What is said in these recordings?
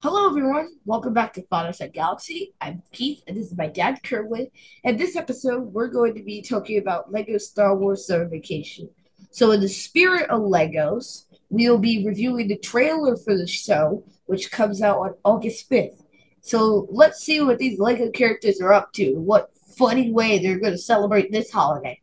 Hello, everyone. Welcome back to Father Son Galaxy. I'm Keith, and this is my dad, Kerwin. And this episode, we're going to be talking about Lego Star Wars Summer Vacation. So, in the spirit of Legos, we'll be reviewing the trailer for the show, which comes out on August 5th. So, let's see what these Lego characters are up to, what funny way they're going to celebrate this holiday.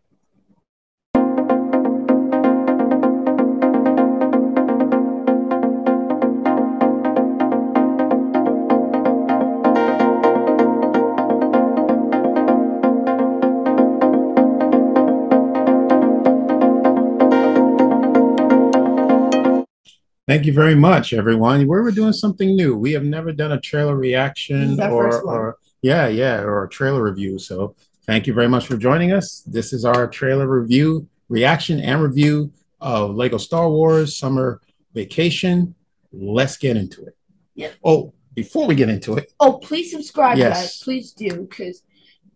Thank you very much, everyone. We're, we're doing something new. We have never done a trailer reaction or, or yeah, yeah, or a trailer review. So thank you very much for joining us. This is our trailer review, reaction, and review of Lego Star Wars Summer Vacation. Let's get into it. Yeah. Oh, before we get into it. Oh, please subscribe, Yes. guys. Please do, because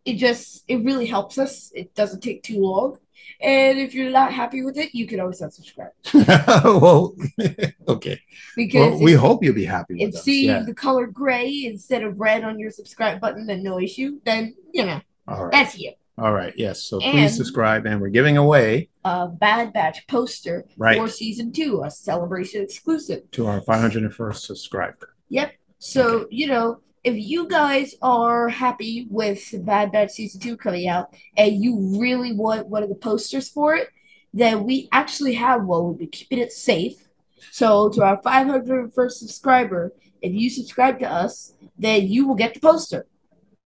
it just it really helps us. It doesn't take too long. And if you're not happy with it, you can always unsubscribe. well, okay. Because Well, we if, hope you'll be happy with if us. seeing Yeah. the color gray instead of red on your subscribe button, then no issue, then you know, All right. that's you. All right. Yes. So And- please subscribe. And we're giving away, A Bad Batch poster right, for season two, a celebration exclusive. to our 501st subscriber. Yep. So, you know, if you guys are happy with Bad Batch Season 2 coming out and you really want one of the posters for it, then we actually have one. We'll be keeping it safe. So, to our 501st subscriber, if you subscribe to us, then you will get the poster.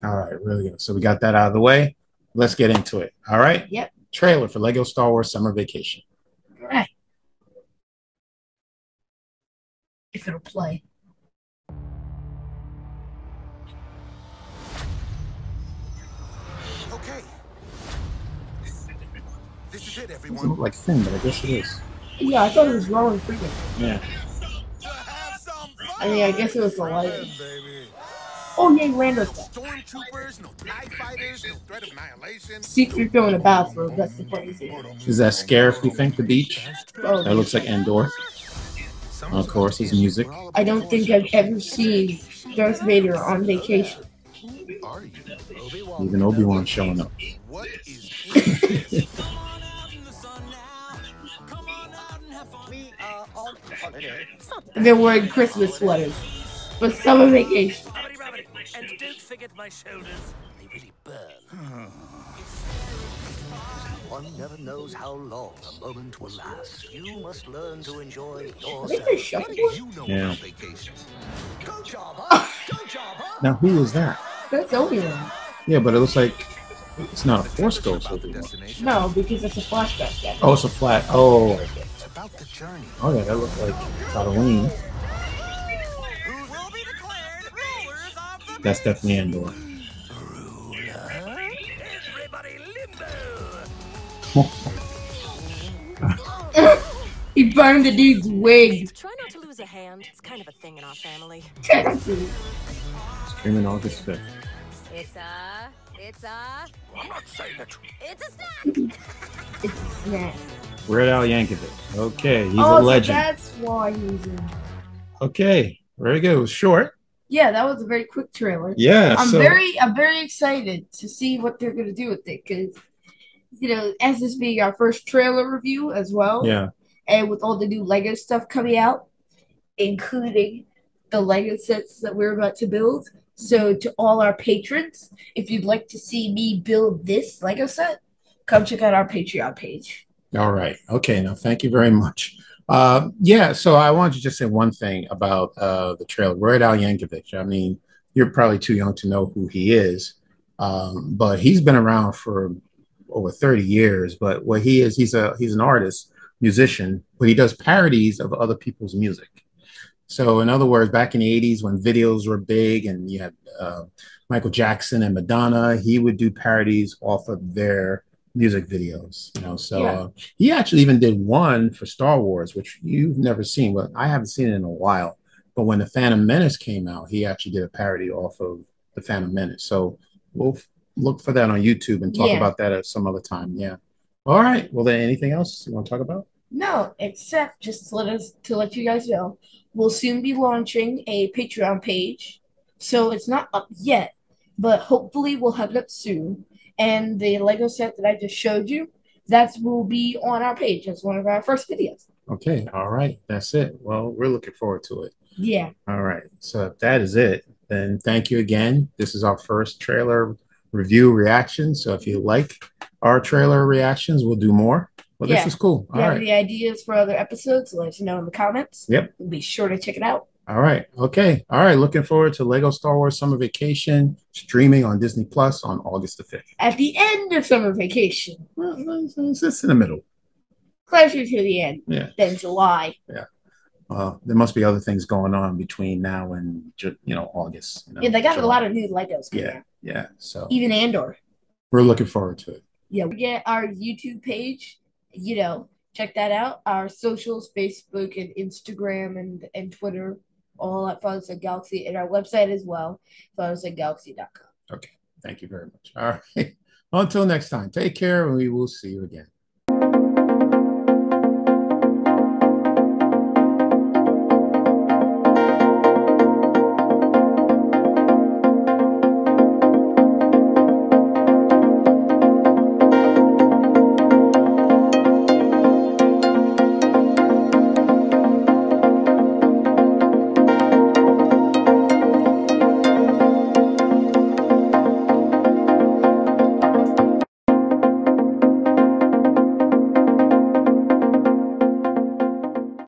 All right, really good. So we got that out of the way. Let's get into it. All right. Yep. Trailer for Lego Star Wars Summer Vacation. All right. If it'll play. Okay. This is it, Doesn't look like Finn, but I guess it is. Yeah, I thought it was Rowan Freeman. Yeah. To have some fun. I mean, I guess it was the light. baby. Oh, yeah, Randall. Stormtroopers, no TIE fighters, no threat of annihilation. Secret go in the bathroom. That's the funny thing. Is that Scarif, you think, the beach? Oh, That looks like Endor. Of course, his music. I don't think I've ever seen Darth Vader on vacation. Who are you? Obi-Wan. Even Obi-Wan showing up. What is in this? We are on holiday. They're wearing Christmas sweaters for summer vacation. Rabbity, rabbity. And don't forget my shoulders. They really burn. One never knows how long a moment will last. You must learn to enjoy I think they yourself. shut What it. do you know Yeah. about vacations? Go Jabba! Go Jabba! Now, who is that? That's Obi-Wan. Yeah, but it looks like it's not a Force Ghost about the Obi-Wan. destination. No, because it's a flashback. Yeah. Oh, it's a flat. Oh, It's about the journey. oh yeah, that looks like Halloween. Will be declared rulers of the That's definitely Endor. Everybody he burned the dude's wig. Try not to lose a hand. It's kind of a thing in our family. Streaming August 5th. It's a. It's a. I'm not saying it. It's a snack. it's a snack. Weird Al Yankovic. Okay, he's oh, a so legend. that's why he's in. Okay, very good. It was short. Yeah, that was a very quick trailer. Yeah. I'm so, very, I'm very excited to see what they're gonna do with it because, you know, as this being our first trailer review as well, Yeah. and with all the new Lego stuff coming out, including the Lego sets that we're about to build. So, to all our patrons, if you'd like to see me build this Lego set, come check out our Patreon page. All right. Okay. Now, thank you very much. Uh, yeah. So I wanted to just say one thing about uh, the trailer. Weird Al Yankovic. I mean, you're probably too young to know who he is, um, but he's been around for over 30 years. But what he is, he's a he's an artist, musician, but he does parodies of other people's music. So, in other words, back in the 80s when videos were big and you had uh, Michael Jackson and Madonna, he would do parodies off of their music videos. You know, so Yeah. uh, he actually even did one for Star Wars, which you've never seen. Well, I haven't seen it in a while. But when the Phantom Menace came out, he actually did a parody off of the Phantom Menace. So we'll f- look for that on YouTube and talk Yeah. about that at some other time. Yeah. All right. Well, then, anything else you want to talk about? No, except just to let us to let you guys know, we'll soon be launching a Patreon page. So it's not up yet, but hopefully we'll have it up soon. And the Lego set that I just showed you, that will be on our page as one of our first videos. Okay, all right, that's it. Well, we're looking forward to it. Yeah. All right, so if that is it, then thank you again. This is our first trailer review reaction. So if you like our trailer reactions, we'll do more. Well, Yeah. this is cool. All you have any ideas for other episodes, let us know in the comments. Yep. Be sure to check it out. all right, okay, all right. Looking forward to Lego Star Wars Summer Vacation streaming on Disney Plus on August the fifth. At the end of summer vacation, Well, it's, in the middle. closer to the end, Yeah. then July. Yeah. Uh, there must be other things going on between now and you know August. you know, Yeah, they got a lot of new Legos Yeah, out. yeah. So Even Andor. we're looking forward to it. Yeah, we get our YouTube page. You know, check that out. Our socials, Facebook and Instagram and, and Twitter, all at Fathers of Galaxy, and our website as well, fathersofgalaxy.com. Okay. Thank you very much. All right. Until next time, take care, and we will see you again.